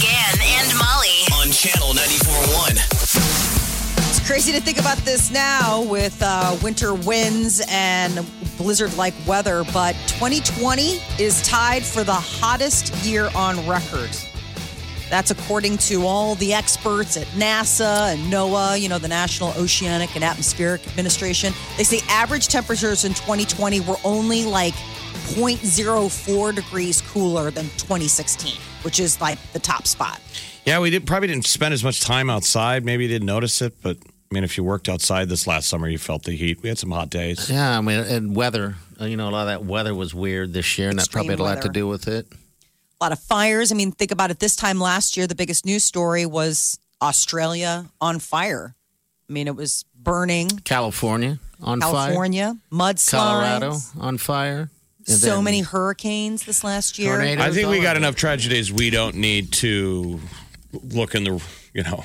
Big and Molly. on channel 94.1. It's crazy to think about this now with uh, winter winds and blizzard like weather, but 2020 is tied for the hottest year on record. That's according to all the experts at NASA and NOAA, you know, the National Oceanic and Atmospheric Administration. They say average temperatures in 2020 were only like 0.04 degrees cooler than 2016, which is like the top spot. Yeah, we did, probably didn't spend as much time outside. Maybe you didn't notice it, but I mean, if you worked outside this last summer, you felt the heat. We had some hot days. Yeah, I mean, and weather. uh, You know, a lot of that weather was weird this year, and that probably had a lot to do with it. a lot of fires. I mean, think about it. This time last year, the biggest news story was Australia on fire. I mean, it was burning. California on fire. California, mudslides. Colorado on fire. And So then many hurricanes this last year. tornadoes I think we all got over. enough tragedies. We don't need to look in the, you know,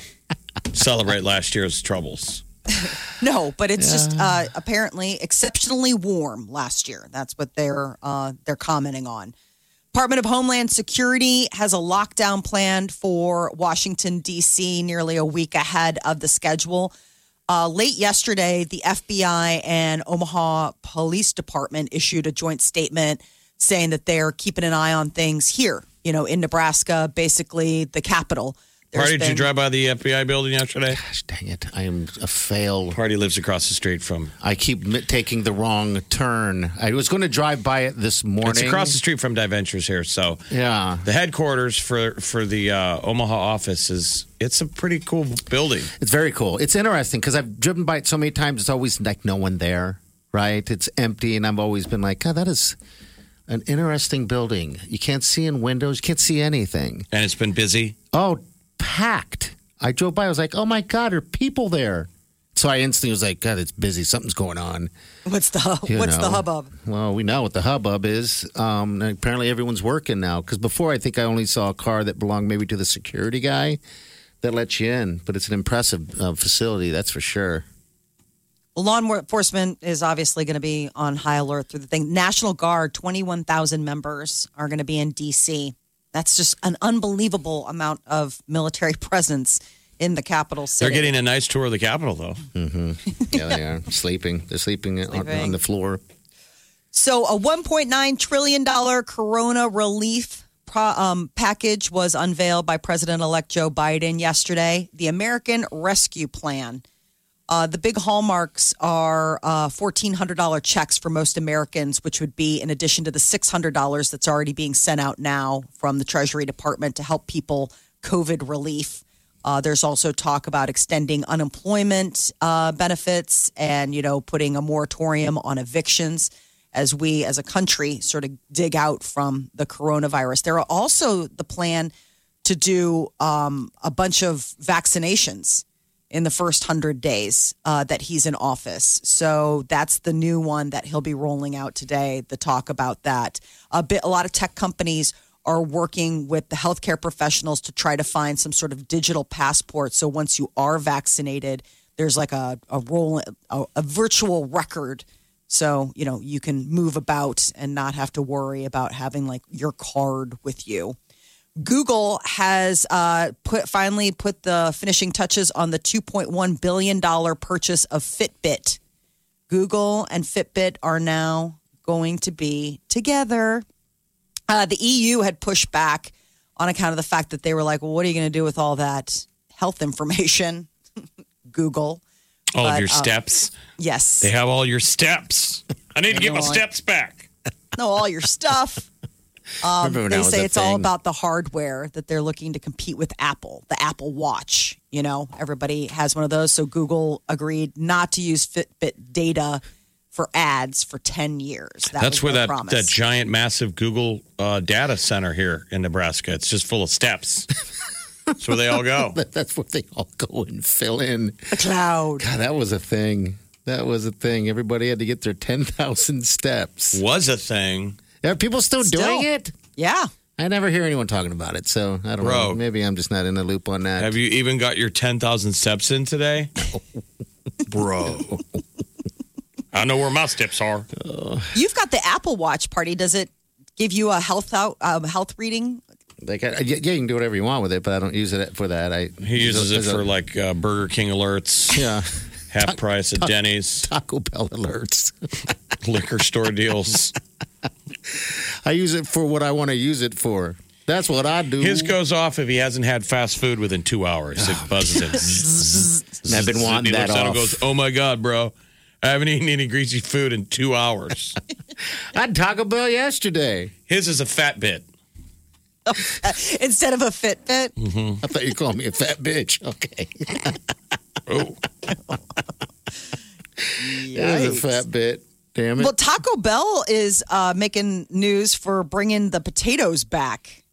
celebrate last year's troubles. No, but it's just uh, apparently exceptionally warm last year. That's what they're uh, they're commenting on. Department of Homeland Security has a lockdown planned for Washington D.C. nearly a week ahead of the schedule. Uh, late yesterday, the FBI and Omaha Police Department issued a joint statement saying that they're keeping an eye on things here, you know, in Nebraska, basically the capital. There's Party, did you drive by the FBI building yesterday? Gosh, dang it! I am a fail. Party lives across the street from. I keep taking the wrong turn. I was going to drive by it this morning. It's across the street from Diventures here. So Yeah. the headquarters for for the uh, Omaha office is it's a pretty cool building. It's very cool. It's interesting because I've driven by it so many times. It's always like no one there, right? It's empty, and I've always been like, God, that is an interesting building. You can't see in windows. You can't see anything. And it's been busy. Oh, packed. I drove by. I was like, oh my God, are people there? So I instantly was like, God, it's busy. Something's going on. What's the you what's the hubbub? Well, we know what the hubbub is. Um, apparently, everyone's working now. Because before, I think I only saw a car that belonged maybe to the security guy that lets you in. But it's an impressive uh, facility, that's for sure. Law enforcement is obviously going to be on high alert through the thing. National Guard, 21,000 members are going to be in D.C. That's just an unbelievable amount of military presence in the capital city. They're getting a nice tour of the capital, though. Yeah, they are sleeping. They're sleeping, on, Sleeping. on the floor. So, a $1.9 trillion corona relief pro, um, package was unveiled by President elect Joe Biden yesterday. The American Rescue Plan. Uh, the big hallmarks are uh, $1,400 checks for most Americans, which would be in addition to the $600 that's already being sent out now from the Treasury Department to help people COVID relief. Uh, there's also talk about extending unemployment uh, benefits and, you know, putting a moratorium on evictions as we as a country sort of dig out from the coronavirus. There are also the plan to do um, a bunch of vaccinations in the first 100 days uh, that he's in office. So that's the new one that he'll be rolling out today, the talk about that. A bit a lot of tech companies are working with the healthcare professionals to try to find some sort of digital passport so once you are vaccinated there's like a a roll a, a virtual record so you know you can move about and not have to worry about having like your card with you Google has uh, put finally put the finishing touches on the 2.1 billion dollar purchase of Fitbit. Google and Fitbit are now going to be together. Uh, the EU had pushed back on account of the fact that they were like, "Well, what are you going to do with all that health information?" Google, All of your uh, steps. yes, They have all your steps. I need to get my know, steps back. No, all your stuff. Um, they say a it's all about the hardware that they're looking to compete with Apple, the Apple Watch. You know, everybody has one of those. So Google agreed not to use Fitbit data for ads for 10 years. That That's where that, promise. that giant, massive Google uh, data center here in Nebraska. It's just full of steps. That's where they all go. That's where they all go and fill in. The cloud. God, that was a thing. That was a thing. Everybody had to get their 10,000 steps. Was a thing. Are people still, Still. doing it? Yeah. I never hear anyone talking about it, so I don't Bro. know. Maybe I'm just not in the loop on that. Have you even got your 10,000 steps in today? Bro. I know where my steps are. You've got the Apple Watch party. Does it give you a health out um, health reading? Like, I, yeah, yeah, you can do whatever you want with it, but I don't use it for that. I He uses it there's a- for like uh, Burger King alerts, yeah, half price at Denny's, Taco Bell alerts. liquor store deals. I use it for what I want to use it for. That's what I do. His goes off if he hasn't had fast food within two hours. It oh, buzzes him. And I've been wanting he that looks down and goes, "Oh my god, bro, I haven't eaten any greasy food in two hours." I had Taco Bell yesterday. His is a fat bit. Instead of a Fitbit? Mm-hmm. I thought you called me a fat bitch. Okay. Oh, That was a fat bit. Damn it. Well, Taco Bell is uh, making news for bringing the potatoes back.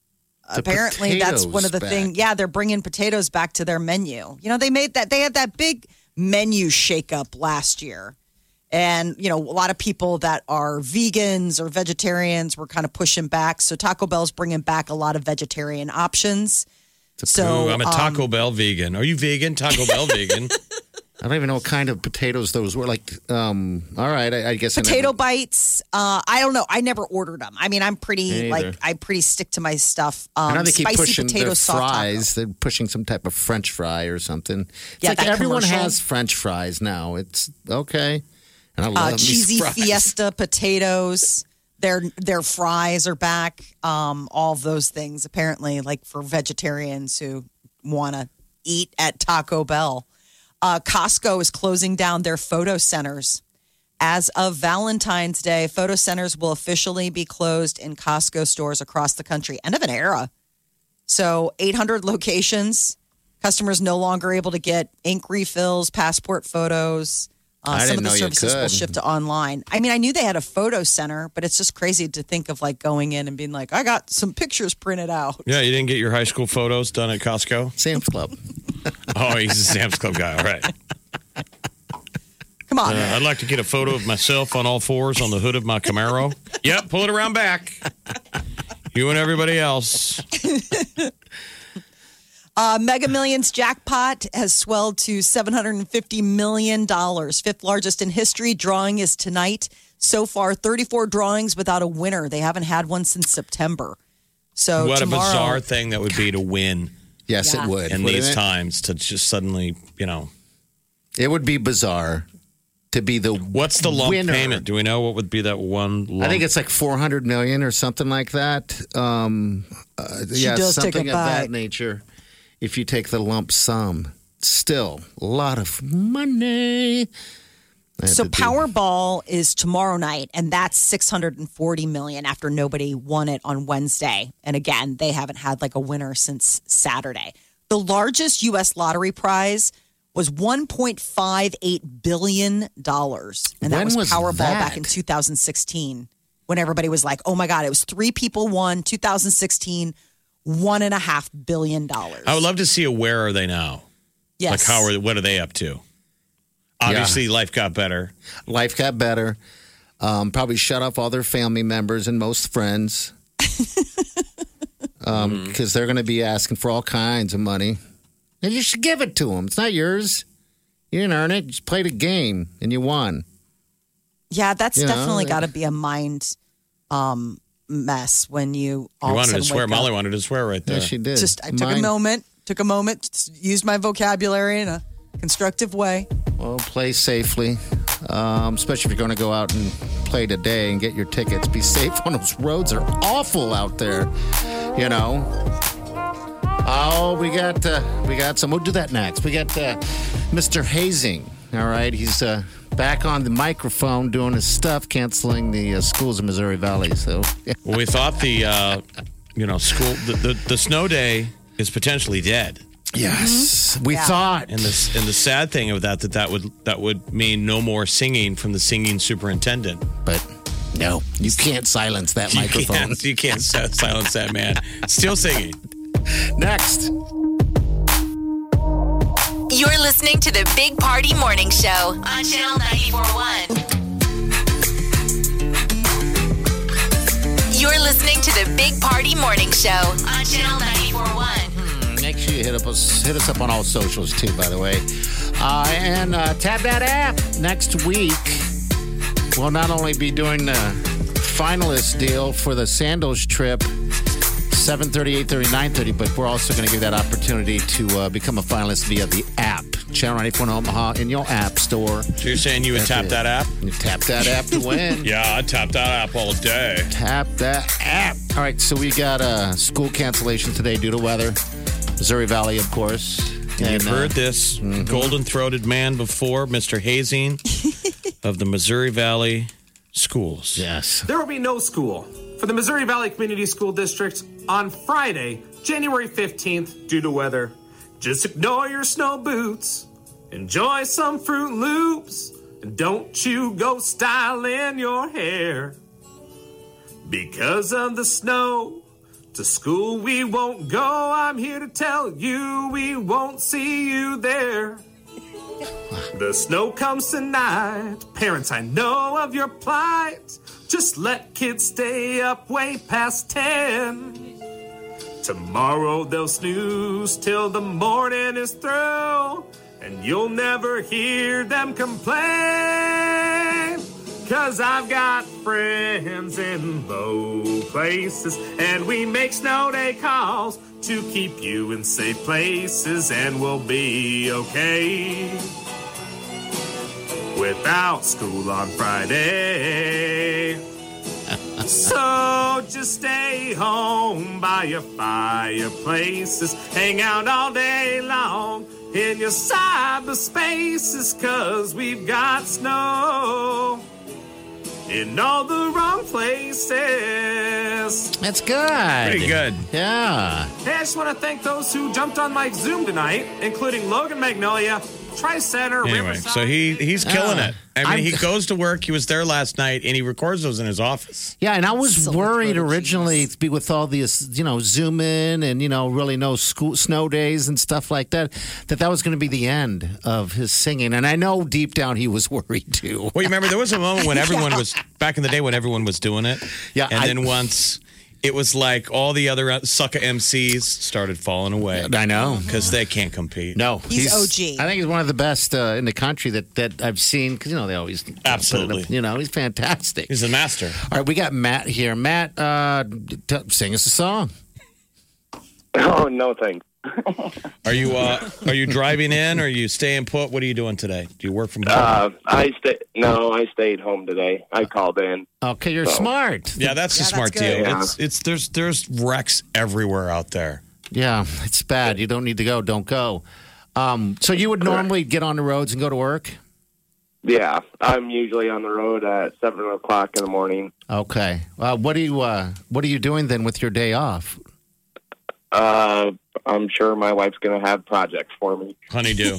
The Apparently, that's one of the back. things. Yeah, they're bringing potatoes back to their menu. You know, they made that. They had that big menu shakeup last year, and you know, a lot of people that are vegans or vegetarians were kind of pushing back. So Taco Bell's bringing back a lot of vegetarian options. So Ooh, I'm a um, Taco Bell vegan. Are you vegan? Taco Bell vegan? I don't even know what kind of potatoes those were. Like, um, all right, I, I guess I potato never- bites. Uh, I don't know. I never ordered them. I mean, I'm pretty like I pretty stick to my stuff. Um, I know they keep spicy pushing potato their soft taco. fries. They're pushing some type of French fry or something. It's Yeah, like everyone commercial. has French fries now. It's okay. And I love Uh, cheesy fiesta potatoes. Their their fries are back. Um, all of those things apparently, like for vegetarians who want to eat at Taco Bell. Uh, Costco is closing down their photo centers. As of Valentine's Day, photo centers will officially be closed in Costco stores across the country. End of an era. So 800 locations. Customers no longer able to get ink refills, passport photos. Uh, I some didn't of the know services will shift to online. I mean, I knew they had a photo center, but it's just crazy to think of like going in and being like, I got some pictures printed out. yeah, you didn't get your high school photos done at Costco? Sam's Club. Oh, he's a Sam's Club guy. All right. Come on. Uh, I'd like to get a photo of myself on all fours on the hood of my Camaro. Yep, pull it around back. You and everybody else. Uh, Mega Millions jackpot has swelled to $750 million, fifth largest in history. Drawing is tonight. So far, 34 drawings without a winner. They haven't had one since September. So what tomorrow, a bizarre thing that would be to win Yes, Yeah. it would. in wouldn't these it? times to just suddenly, you know. It would be bizarre to be the What's the lump winner. payment? Do we know what would be that one lump? I think it's like 400 million or something like that. Um, uh, yeah, does take something a of that bite. nature. If you take the lump sum, still a lot of money. So Powerball is tomorrow night, and that's 640 million after nobody won it on Wednesday. And again, they haven't had like a winner since Saturday. The largest U.S. lottery prize was 1.58 billion dollars, and that When was, was Powerball back in 2016. When everybody was like, "Oh my God!" It was three people won 2016, one and a half billion dollars. I would love to see a where are they now? yes. Like how are what are they up to? Obviously, life got better. life got better. Um, probably shut off all their family members and most friends because they're going to be asking for all kinds of money. And you should give it to them. It's not yours. You didn't earn it. You just played a game and you won. Yeah, that's You definitely got to be a mind um, mess when you all You of a wanted to swear. Molly up. wanted to swear right there. Yes, she did. Just I took a moment, took a moment, used my vocabulary in a constructive way. Well, play safely, um, especially if you're going to go out and play today and get your tickets. Be safe on those roads are awful out there. You know. Oh, we got uh, we got some. We'll do that next. We got uh, Mr. Hoesing. All right, he's uh, back on the microphone doing his stuff, canceling the uh, schools in Missouri Valley. So. Well, we thought the uh, you know school the, the the snow day is potentially dead, yes, mm-hmm. we Yeah. thought. and this and the sad thing of that that that would that would mean no more singing from the singing superintendent. but no, you can't silence that You microphone. can't, you can't si- silence that man. Still singing. Next. You're listening to the Big Party Morning Show on Channel 941. You're listening to the Big Party Morning Show on Channel 941. You hit up us hit us up on all socials too, by the way. Uh, and uh, tap that app next week. We'll not only be doing the finalist deal for the Sandals trip, 7:30, 8:30, 9:30, but we're also going to give that opportunity to uh, become a finalist via the app, Channel 94 in Omaha, in your app store. So you're saying you would That's tap it. that app? You tap that app to win. Yeah, I'd tap that app all day. Tap that app. All right, so we got a school cancellation today due to weather. Missouri Valley, of course. You've uh, heard this golden throated man before, Mr. Hoesing of the Missouri Valley Schools. Yes. There will be no school for the Missouri Valley Community School District on Friday, January 15th, due to weather. Just ignore your snow boots, enjoy some Fruit Loops, and don't you go styling your hair. Because of the snow, to school we won't go. I'm here to tell you we won't see you there. The snow comes tonight. Parents, I know of your plight. Just let kids stay up way past 10. Tomorrow they'll snooze till the morning is through, and you'll never hear them complain. Cause I've got friends in low places, and we make snow day calls to keep you in safe places, and we'll be okay. Without school on Friday. so just stay home by your fireplaces, hang out all day long in your cyberspaces, cause we've got snow in all the wrong places. That's good. Pretty good. Yeah. Hey, I just want to thank those who jumped on my Zoom tonight, including Logan Magnolia, Tri Center, Anyway, Riverside. so he he's killing Ah. it. I mean, I'm- he goes to work. He was there last night, and he records those in his office. Yeah, and I was Silver worried throated originally to be with all these, you know, zoom in and you know, really no school snow days and stuff like that. That that was going to be the end of his singing, and I know deep down he was worried too. Well, you remember there was a moment when everyone was back in the day when everyone was doing it. Yeah, and I- then once it was like all the other uh, sucker MCs started falling away I know. because they can't compete. No, He's OG. I think he's one of the best uh, in the country that that I've seen because you know they always put it up, Absolutely. You know, he's fantastic. he's a master. All right, we got Matt here. Matt, uh, t- sing us a song. Oh no, thanks. Are you uh, are you driving in? Or are you staying put? What are you doing today? Do you work from home? Uh, I stay. No, I stayed home today. I called in. Okay, you're So- smart. yeah, that's a smart that's deal. Yeah. It's it's there's there's wrecks everywhere out there. Yeah, it's bad. You don't need to go. Don't go. Um, so you would normally get on the roads and go to work. Yeah, I'm usually on the road at seven o'clock in the morning. Okay. Uh, what do you uh, What are you doing then with your day off? Uh, I'm sure my wife's gonna have projects for me. Honeydew,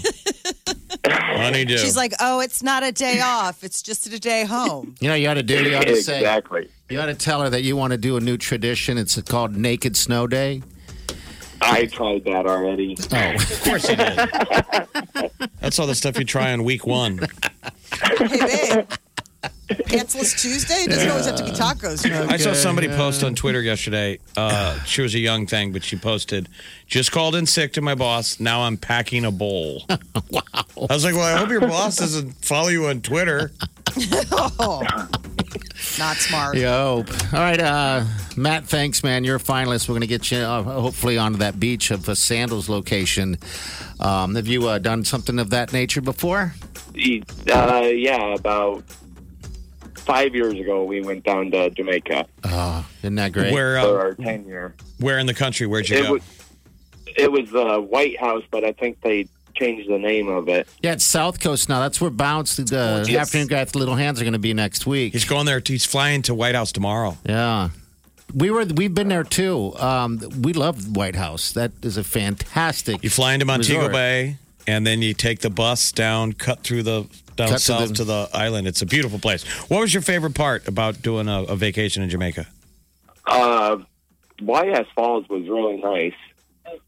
honeydew. She's like, oh, it's not a day off. It's just a day home. You know, you ought to do. You ought to say. exactly. You ought to tell her that you want to do a new tradition. It's called Naked Snow Day. I tried that already. Oh, of course you did. That's all the stuff you try on week one. Hey, babe. Pantsless Tuesday? It doesn't always have to be tacos. you know. I saw somebody post on Twitter yesterday. Uh, she was a young thing, but she posted, "Just called in sick to my boss. Now I'm packing a bowl." wow. I was like, "Well, I hope your boss doesn't follow you on Twitter." Not smart. Yo. All right, uh, Matt. Thanks, man. You're a finalist. We're going to get you uh, hopefully onto that beach of a Sandals location. Um, have you uh, done something of that nature before? Uh, yeah, about five years ago, we went down to Jamaica Oh, isn't that great? Where for uh, our ten year. where in the country? Where'd you It go? was it was the Whitehouse, but I think they changed the name of it. Yeah, it's South Coast now. That's where Bounce, the Yes. afternoon guy with the little hands, are going to be next week. He's going there. He's flying to Whitehouse tomorrow. Yeah. We were we've been there too. Um, we love Whitehouse. That is a fantastic. You fly into Montego resort. Bay, and then you take the bus down, cut through the down Cut to south the- to the island. It's a beautiful place. What was your favorite part about doing a, a vacation in Jamaica? Uh, YS Falls was really nice.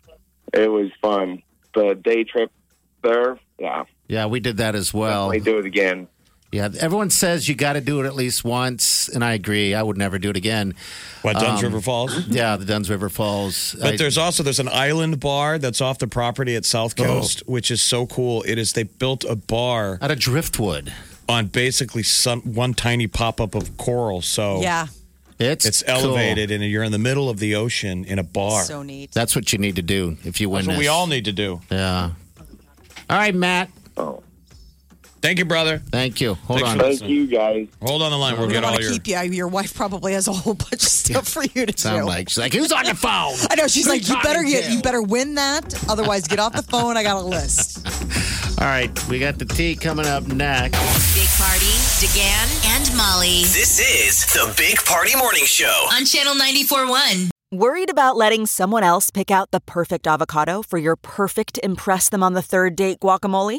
It was fun. The day trip there, yeah, Yeah, we did that as well. We do it again. Yeah, everyone says you got to do it at least once, and I agree. I would never do it again. What Dunn's Um, River Falls? Yeah, the Dunn's River Falls. But I- there's also there's an island bar that's off the property at South Oh. Coast, which is so cool. It is they built a bar out of driftwood. on basically some one tiny pop up of coral. So Yeah, It's it's cool. elevated, and you're in the middle of the ocean in a bar. so neat. That's what you need to do if you win That's what this. we all need to do. Yeah. All right, Matt. Oh, Thank you, brother. Thank you. Hold Thanks on. for thank you guys. Hold on the line. We'll We get don't all want to your. keep you. Your wife probably has a whole bunch of stuff for you to Sound do. like she's like, who's on the phone? I know she's like, you better get, you better win that. Otherwise, get off the phone. I got a list. All right, we got the tea coming up next. Big Party, DeGan, and Molly This is the Big Party Morning Show. on Channel 94.1. Worried about letting someone else pick out the perfect avocado for your perfect Impress Them on the Third Date guacamole?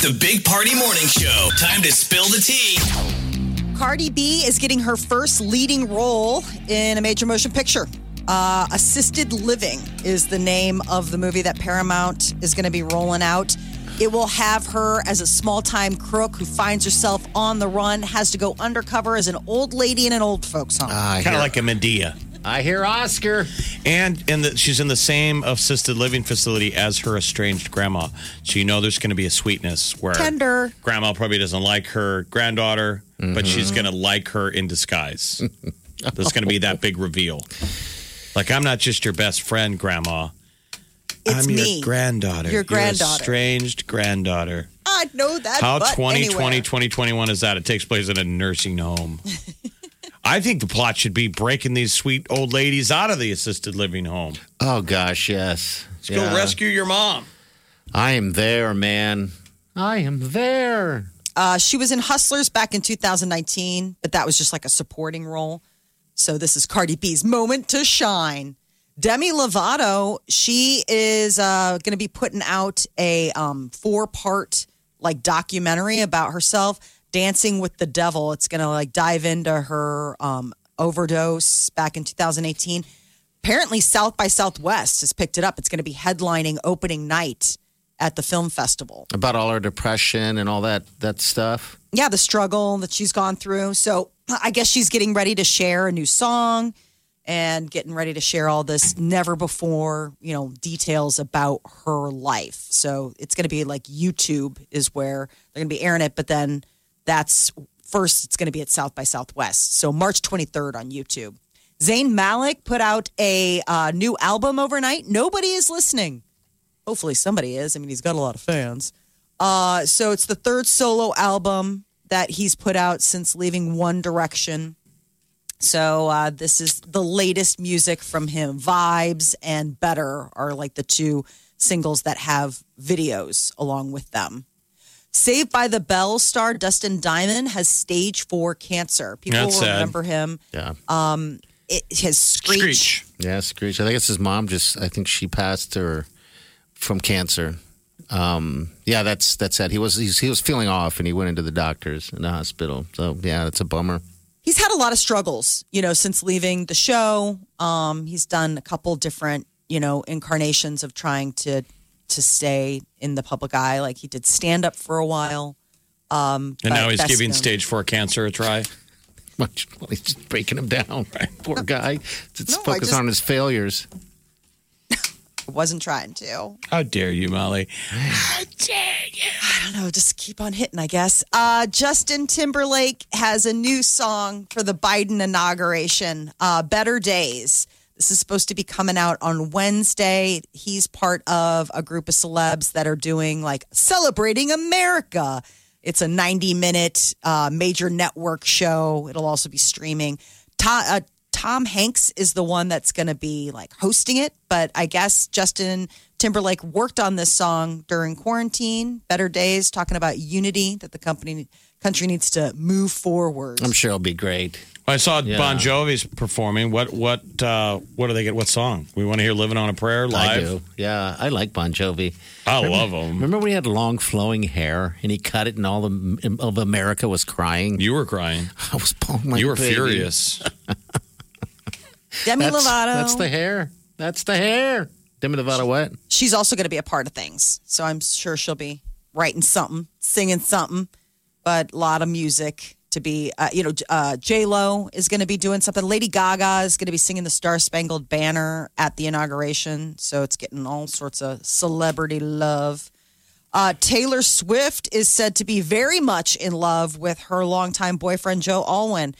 The Big Party Morning Show. Time to spill the tea. Cardi B is getting her first leading role in a major motion picture. Uh, Assisted Living is the name of the movie that Paramount is going to be rolling out. It will have her as a small time crook who finds herself on the run, has to go undercover as an old lady in an old folks home. I Kind of like a Madea. I hear Oscar. And in the, she's in the same assisted living facility as her estranged grandma. So you know there's going to be a sweetness where Tender. grandma probably doesn't like her granddaughter, but she's mm-hmm. going to like her in disguise. There's going to be that big reveal. Like, I'm not just your best friend, grandma. It's I'm me. your granddaughter. Your granddaughter. estranged granddaughter. I know that. How 2020, anywhere. 2021 is that? It takes place in a nursing home. I think the plot should be breaking these sweet old ladies out of the assisted living home. Oh gosh, yes. Let's go rescue your mom. I am there, man. I am there. Uh, she was in Hustlers back in 2019, but that was just like a supporting role. So this is Cardi B's moment to shine. Demi Lovato, she is uh, going to be putting out a um, four-part like documentary about herself dancing with the devil. It's going to like dive into her um, overdose back in 2018. Apparently, South by Southwest has picked it up. It's going to be headlining opening night at the film festival. About all her depression and all that that stuff. yeah, the struggle that she's gone through. So I guess she's getting ready to share a new song and getting ready to share all this never before, you know, details about her life. So it's going to be like YouTube is where they're going to be airing it, but then that's first it's going to be at South by Southwest. So March 23rd on YouTube. Zayn Malik put out a uh, new album overnight. Nobody is listening. Hopefully somebody is. I mean, he's got a lot of fans. Uh, so it's the third solo album that he's put out since leaving One Direction. So uh, this is the latest music from him. Vibes and Better are like the two singles that have videos along with them. Saved by the Bell star Dustin Diamond has stage four cancer. People That's will sad. remember him. Yeah. Um, It, his screech. Screech. Yeah, Screech. I think it's his mom. Just I think she passed or from cancer. Um, yeah, that's that's sad. He was he's, he was feeling off, and he went into the doctors in the hospital. So yeah, that's a bummer. he's had a lot of struggles, you know, since leaving the show. Um, he's done a couple different, you know, incarnations of trying to to stay in the public eye. Like he did stand up for a while. Um, And now he's giving known- stage four cancer a try. Much well, he's just breaking him down. Right? Poor guy. Let's No, focus just- on his failures. I Wasn't trying to. How dare you, Molly? How dare you? I don't know. Just keep on hitting, I guess. Uh, Justin Timberlake has a new song for the Biden inauguration, uh, Better Days. This is supposed to be coming out on Wednesday. He's part of a group of celebs that are doing like celebrating America. It's a 90 minute uh, major network show. It'll also be streaming. Ta- uh, Tom Hanks is the one that's going to be like hosting it, but I guess Justin Timberlake worked on this song during quarantine, Better Days, talking about unity that the company country needs to move forward. I'm sure it'll be great. I saw Yeah. Bon Jovi's performing. What what uh, what do they get? What song? We want to hear "Living on a Prayer" live. I do. Yeah, I like Bon Jovi. I Remember- love him. Remember when he had long flowing hair and he cut it and all the, of America was crying? You were crying. I was bawling like you were baby. furious. Demi That's, Lovato. that's the hair. That's the hair. Demi Lovato what? She's also going to be a part of things. So I'm sure she'll be writing something, singing something, but a lot of music to be, uh, you know, uh, J Lo is going to be doing something. Lady Gaga is going to be singing the Star Spangled Banner at the inauguration. So it's getting all sorts of celebrity love. Uh, Taylor Swift is said to be very much in love with her longtime boyfriend, Joe Alwyn.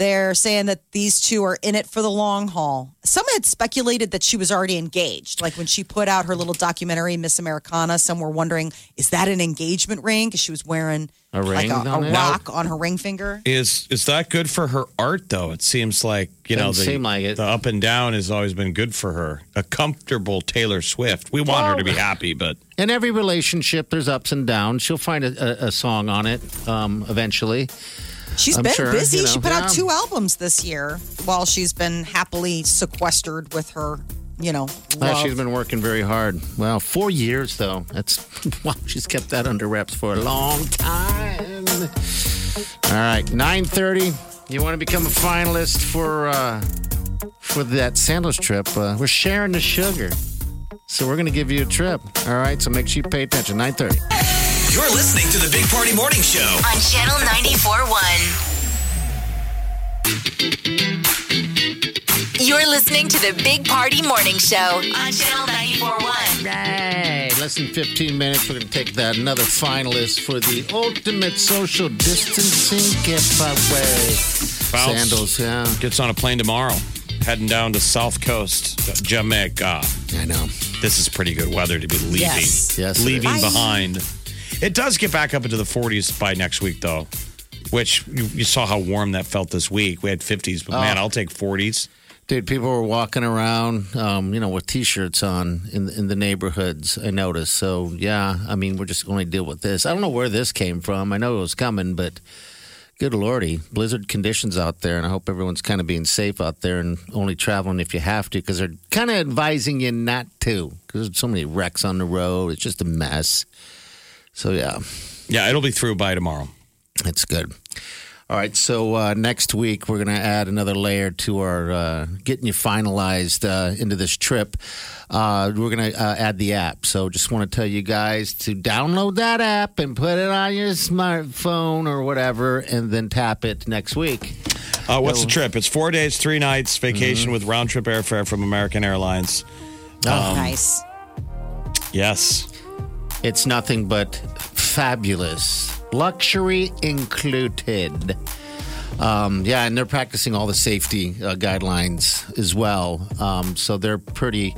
They're saying that these two are in it for the long haul. Some had speculated that she was already engaged. Like when she put out her little documentary, Miss Americana, some were wondering, is that an engagement ring? Because she was wearing A like ring a, on a it? rock on her ring finger. Is is that good for her art though? It seems like you know Doesn't the, seem like it. the up and down has always been good for her. A comfortable Taylor Swift. We want her to be happy, but In every relationship, there's ups and downs. She'll find a, a, a song on it um, eventually. She's I'm been sure, busy. you know, she put yeah. out two albums this year while she's been happily sequestered with her, you know, love. she's been working very hard. Well, four years though. That's wow. She's kept that under wraps for a long time. All right, nine thirty. You want to become a finalist for uh, for that sandals trip? Uh, we're sharing the sugar, so we're going to give you a trip. All right, so make sure you pay attention. Nine thirty. You're listening to the Big Party Morning Show. On Channel 94.1. You're listening to the Big Party Morning Show on Channel 94.1. Right, less than fifteen minutes. We're going to take that another finalist for the ultimate social distancing giveaway. Bounce Sandals, yeah. gets on a plane tomorrow, heading down to South Coast, Jamaica. I know. This is pretty good weather to be leaving. Yes. Yes, leaving is. behind. It does get back up into the 40s by next week, though. Which you, you saw how warm that felt this week. We had 50s, but man, Oh. I'll take 40s. Dude, people were walking around, um, you know, with T-shirts on in in the neighborhoods. I noticed. So yeah, I mean, we're just going to deal with this. I don't know where this came from. I know it was coming, but good lordy, blizzard conditions out there, and I hope everyone's kind of being safe out there and only traveling if you have to, because they're kind of advising you not to, because there's so many wrecks on the road. It's just a mess. So yeah, Yeah, it'll be through by tomorrow. That's good. All right, so uh, next week we're going to add another layer to our uh, getting you finalized uh, into this trip. Uh, we're going to uh, add the app. So just want to tell you guys to download that app and put it on your smartphone or whatever, and then tap it next week. Uh, what's the trip? It's four days, three nights, vacation with round trip airfare from American Airlines. Oh, nice. Yes. It's nothing but fabulous. Luxury included. Um, yeah, and they're practicing all the safety uh, guidelines as well. Um, so they're pretty,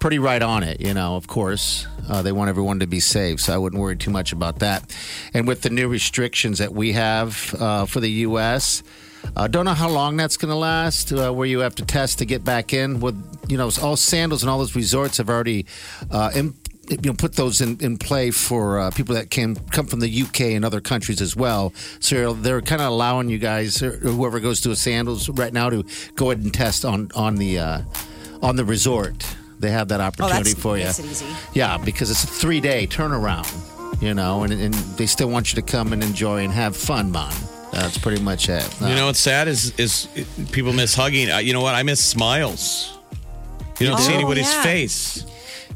pretty right on it. You know, of course, uh, they want everyone to be safe. So I wouldn't worry too much about that. And with the new restrictions that we have uh, for the U.S., uh, don't know how long that's going to last, uh, where you have to test to get back in. With you know, all sandals and all those resorts have already uh, you know put those in, in play for uh, people that can come from the UK and other countries as well. So they're kind of allowing you guys, or whoever goes to a sandals right now, to go ahead and test on on the uh, on the resort. They have that Oh, opportunity that's for you. makes it easy. Yeah, because it's a three day turnaround, you know, and, and they still want you to come and enjoy and have fun, man. That's pretty much it. You know what's sad is is people miss hugging. Uh, You know what? I miss smiles. You don't see Oh, anybody's yeah. face.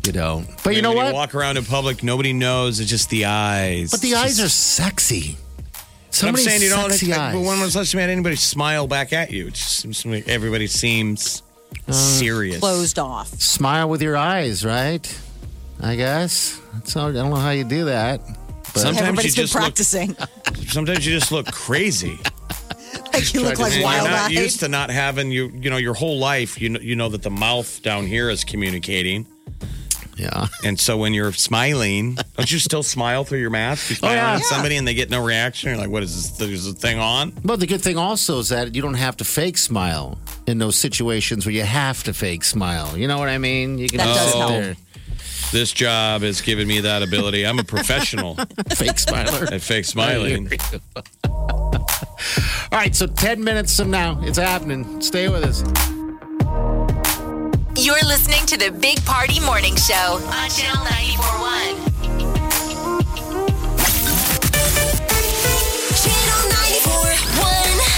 You don't. But you I mean, know when what? You walk around in public, nobody knows. It's just the eyes. but the It's eyes just- are sexy. So I'm saying you don't. sexy eyes. But when was the last time had anybody smile back at you? It just seems to me everybody seems Uh, serious. Closed off. Smile with your eyes, right? I guess. So I don't know how you do that. But Sometimes Everybody's you been just look- practicing. Sometimes you just look crazy. like you look to like And wild you're not eyed. used to not having you. You know, your whole life, you know, you know that the mouth down here is communicating. Yeah. And so when you're smiling, don't you still smile through your mask? You oh, smile yeah. at somebody and they get no reaction. You're like, what is this? There's a thing on? But the good thing also is that you don't have to fake smile in those situations where you have to fake smile. You know what I mean? You can That just does sit help. there, This job has given me that ability. I'm a professional fake smiler. at fake smiling. All right, so 10 minutes from now, it's happening. Stay with us. You're listening to the Big Party Morning Show on Channel 941. Channel 94.1.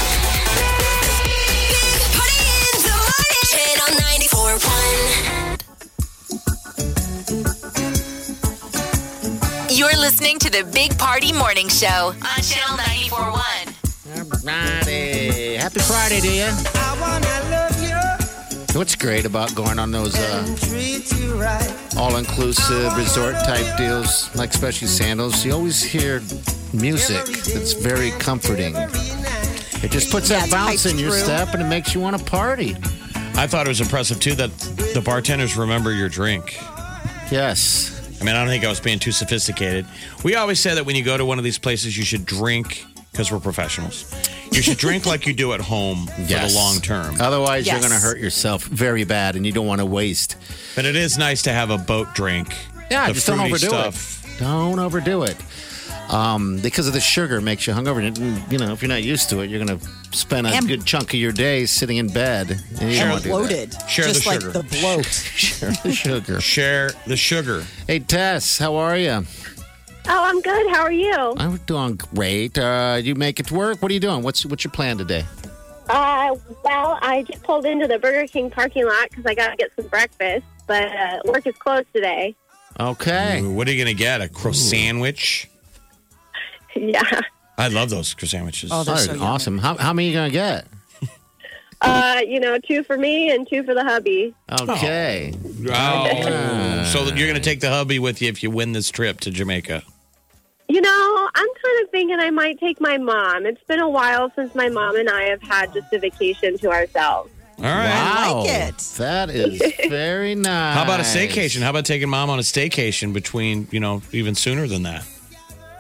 Big Party in the morning. Channel 94.1. You're listening to the Big Party Morning Show on Channel 941. Friday. Happy Friday to you. What's great about going on those uh, all inclusive resort type deals, like especially sandals? You always hear music that's very comforting. It just puts Yeah, that bounce in your through. step and it makes you want to party. I thought it was impressive too that the bartenders remember your drink. Yes. I mean, I don't think I was being too sophisticated. We always say that when you go to one of these places, you should drink because we're professionals. You should drink like you do at home for Yes. the long term. Otherwise, you're Yes. going to hurt yourself very bad and you don't want to waste. But it is nice to have a boat drink. Yeah, the just don't fruity overdo stuff. it. Don't overdo it. Um, because of the sugar makes you hungover. And, you know, if you're not used to it, you're going to spend a And- good chunk of your day sitting in bed. And you Sure. don't want to do that. Bloated. Share the just like sugar. the bloat. Share the sugar. Share the sugar. Hey, Tess, how are you? Oh, I'm good. How are you? I'm doing great. Uh, you make it to work? What are you doing? What's what's your plan today? Uh, well, I just pulled into the Burger King parking lot because I got to get some breakfast, but uh, work is closed today. Okay. Ooh, what are you going to get? A croissant sandwich? yeah. I love those croissant sandwiches. Oh, they're so yummy. awesome. How, how many are you going to get? Uh, you know, two for me and two for the hubby. Okay. Oh, so you're going to take the hubby with you if you win this trip to Jamaica. You know, I'm kind of thinking I might take my mom. It's been a while since my mom and I have had just a vacation to ourselves. All right. Wow. like it. That is very nice. How about a staycation? How about taking mom on a staycation between, you know, even sooner than that?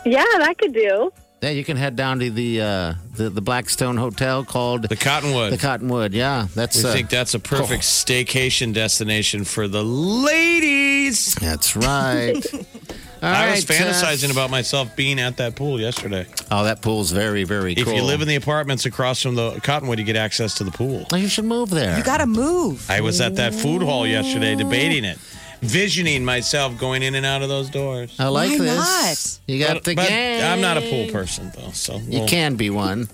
Yeah, that could do. Yeah, you can head down to the uh, the, the Blackstone Hotel called The Cottonwood. the Cottonwood. Yeah, that's we uh, think that's a perfect staycation destination for the ladies. that's right. All I was right, Tess. Uh, fantasizing about myself being at that pool yesterday. Oh, that pool's very very If cool. you live in the apartments across from the Cottonwood, you get access to the pool. Oh, you should move there. You got to move. I was at that food hall yesterday debating it, visioning myself going in and out of those doors. I like Why this. You got But- the but game. I'm not a pool person though, so You we'll- can be one.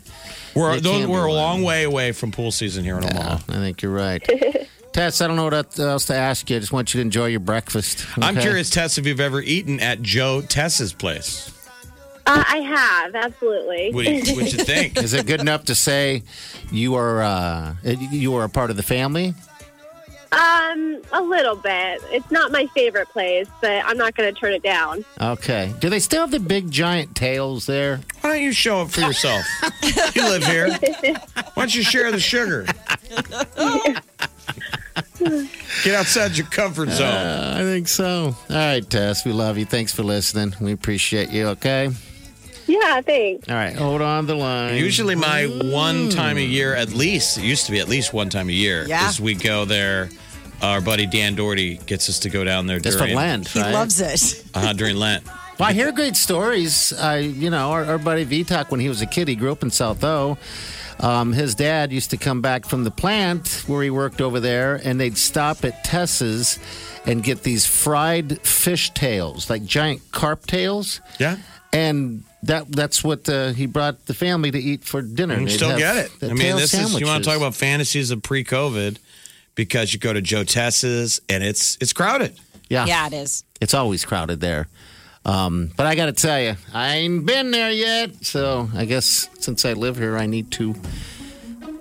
We're you those- can we're a one. long way away from pool season here in Yeah, Omaha. I think you're right. Tess, I don't know what else to ask you. I just want you to enjoy your breakfast. I'm curious, Tess, if you've ever eaten at Joe Tess's place. Uh, I have, absolutely. What do you, what'd you think? Is it good enough to say you are uh, you are a part of the family? um, a little bit. It's not my favorite place, but I'm not going to turn it down. Okay. Do they still have the big giant tails there? Why don't you show up for yourself? you live here. Why don't you share the sugar? Get outside your comfort zone. Uh, I think so. All right, Tess. We love you. Thanks for listening. We appreciate you. Okay. Yeah, thanks. All right. Hold on the line. Usually, my one time a year, at least, it used to be at least one time a year, Yeah. is we go there. Our buddy Dan Doherty gets us to go down there That's during, for Lent, He right? loves it. uh, during Lent. Well, I hear great stories. I, you know, our, our buddy Vitak, when he was a kid, he grew up in South O. Um, his dad used to come back from the plant where he worked over there, and they'd stop at Tess's and get these fried fish tails, like giant carp tails. Yeah. And that that's what uh, he brought the family to eat for dinner. You can They'd still get it. the I mean, tail this is you want to talk about fantasies of pre-COVID because you go to Joe Tess's and it's it's crowded. Yeah. Yeah, it is. It's always crowded there. Um, but I got to tell you, I ain't been there yet. So I guess since I live here, I need to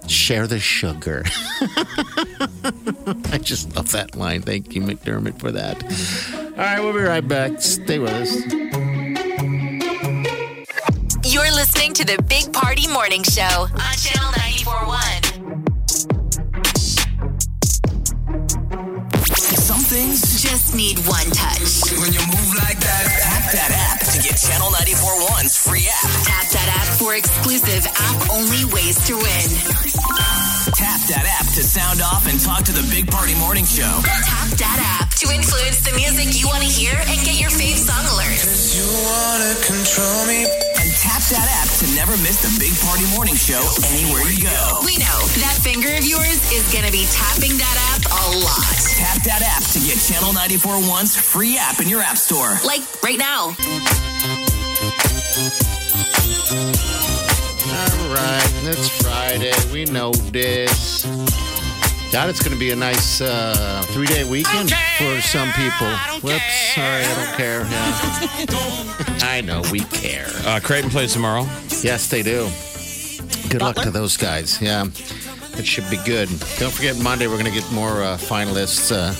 share the sugar. I just love that line. Thank you, McDermott, for that. All right, we'll be right back. Stay with us. You're listening to the Big Party Morning Show on Channel 941. Just just need one touch. When you move like that, tap that app to get Channel 94.1's free app. Tap that app for exclusive app only ways to win. Tap that app to sound off and talk to the Big Party Morning Show. Tap that app to influence the music you want to hear and get your fave song alerts. You wanna control me. And tap that app to never miss the Big Party Morning Show anywhere you go. We know that finger of yours is going to be tapping that app a lot. Tap that app to get Channel 94.1's free app in your app store. Like right now. All right, it's Friday. We know this. God, it's going to be a nice uh, three day weekend for some people. Whoops, sorry, I don't care. Yeah. I know, we care. Uh, Creighton plays tomorrow. Yes, they do. Good luck to those guys. Yeah, it should be good. Don't forget, Monday we're going to get more uh, finalists uh,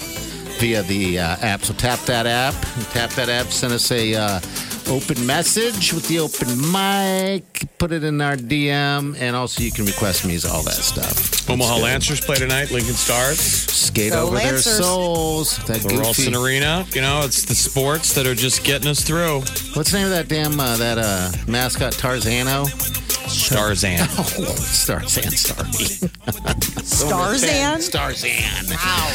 via the uh, app. So tap that app. Tap that app. Send us a uh, open message with the open mic. Put it in our DM, and also you can request me is all that stuff. Omaha Lancers play tonight. Lincoln Stars. skate Go over Lancers. their souls. That The goofy. Ralston Arena. You know, it's the sports that are just getting us through. What's the name of that damn uh, that uh, mascot Tarzano? Starzan. Oh, Starzan, sorry. Starzan? Starzan. Wow.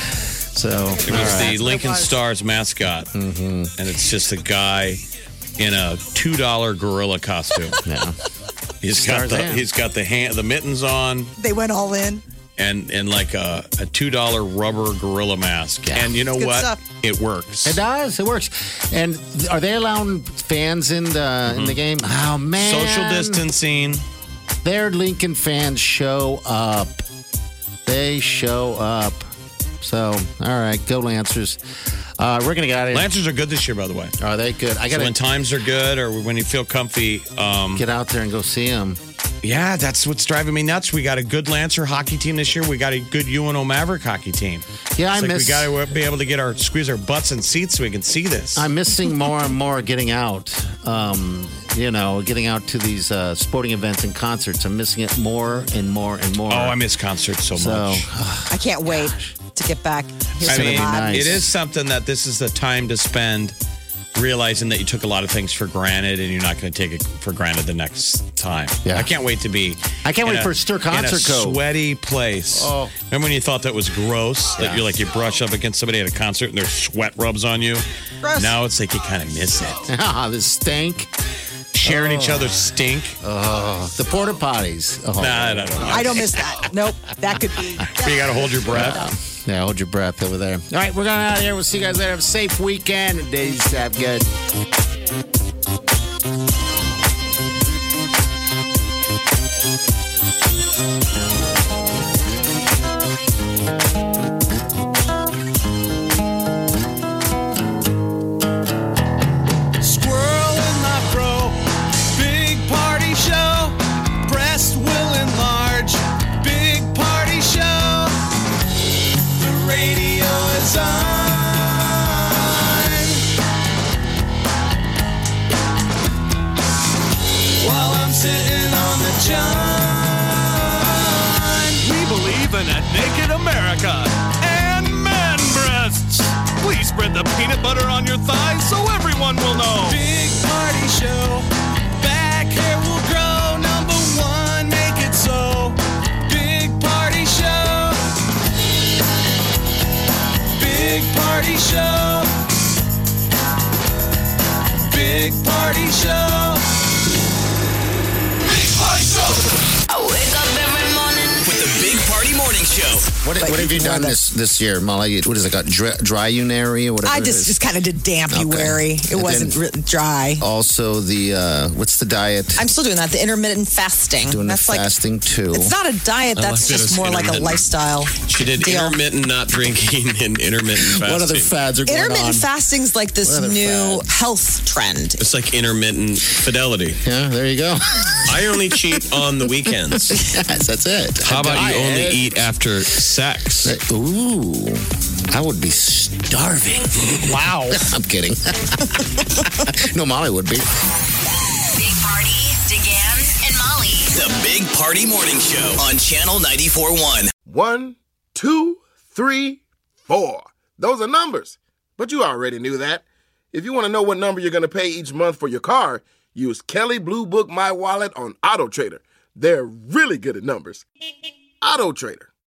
So It was the Lincoln Stars mascot, mm-hmm. and it's just a guy in a two dollar gorilla costume. yeah. He's got the Tarzan. he's got the hand the mittens on They went all in. and and like a, a two dollar rubber gorilla mask. Yeah. And you know Good what? stuff. It works. It does. It works. And th- are they allowing fans in the in the game? Oh man, Mm-hmm. Social distancing. Their Lincoln fans show up. They show up. So all right, go Lancers. Uh, we're gonna get out of here. Lancers are good this year, by the way. Are they good? I gotta when times are good or when you feel comfy, um, get out there and go see them. yeah, that's what's driving me nuts. We got a good Lancer hockey team this year. We got a good UNO Maverick hockey team. Yeah, I It's like miss. we got to be able to get our squeeze our butts in seats so we can see this. I'm missing more and more getting out. Um, you know, getting out to these uh, sporting events and concerts. I'm missing it more and more and more. oh, I miss concerts so, so. much. I can't wait to get back. Here's I mean, nice. it is something that this is the time to spend realizing that you took a lot of things for granted and you're not going to take it for granted the next time. Yeah. I can't wait to be. I can't in wait for Stir in Concert a Cove. sweaty place. Oh. Remember when you thought that was gross? That Yeah. you like you brush up against somebody at a concert and their sweat rubs on you. Gross. Now it's like you kind of miss it. Ah, the stank. Sharing each oh. other's stink. Oh, the porta potties. Oh. Nah, I don't know. I don't miss that. Nope. That could be. You got to hold your breath. Yeah, hold your breath over there. All right, we're going out of here. We'll see you guys later. Have a safe weekend. Days have good. What, what have you done this this year, Molly? What is it got? Dry, dryunary or whatever? I just is? just kind of did damp dampuary. It And wasn't then- really dry. also the uh, what's the diet? I'm still doing that. The intermittent fasting. doing That's the like fasting too. it's not a diet. I That's just more like a lifestyle. She did deal. intermittent not drinking and intermittent fasting. what other fads are going on? Intermittent on? fasting's like this new fads? health trend. It's like intermittent fidelity. yeah, there you go. I only cheat on the weekends. yes, that's it. How about you only Diet. eat after sex? Ooh, I would be starving. Wow. I'm kidding. no, Molly would be. Big Party, DeGan, and Molly. The Big Party Morning Show on Channel 94.1. One, two, three, four. Those are numbers. But you already knew that. If you want to know what number you're going to pay each month for your car, use Kelley Blue Book My Wallet on Auto Trader. They're really good at numbers. Auto Trader.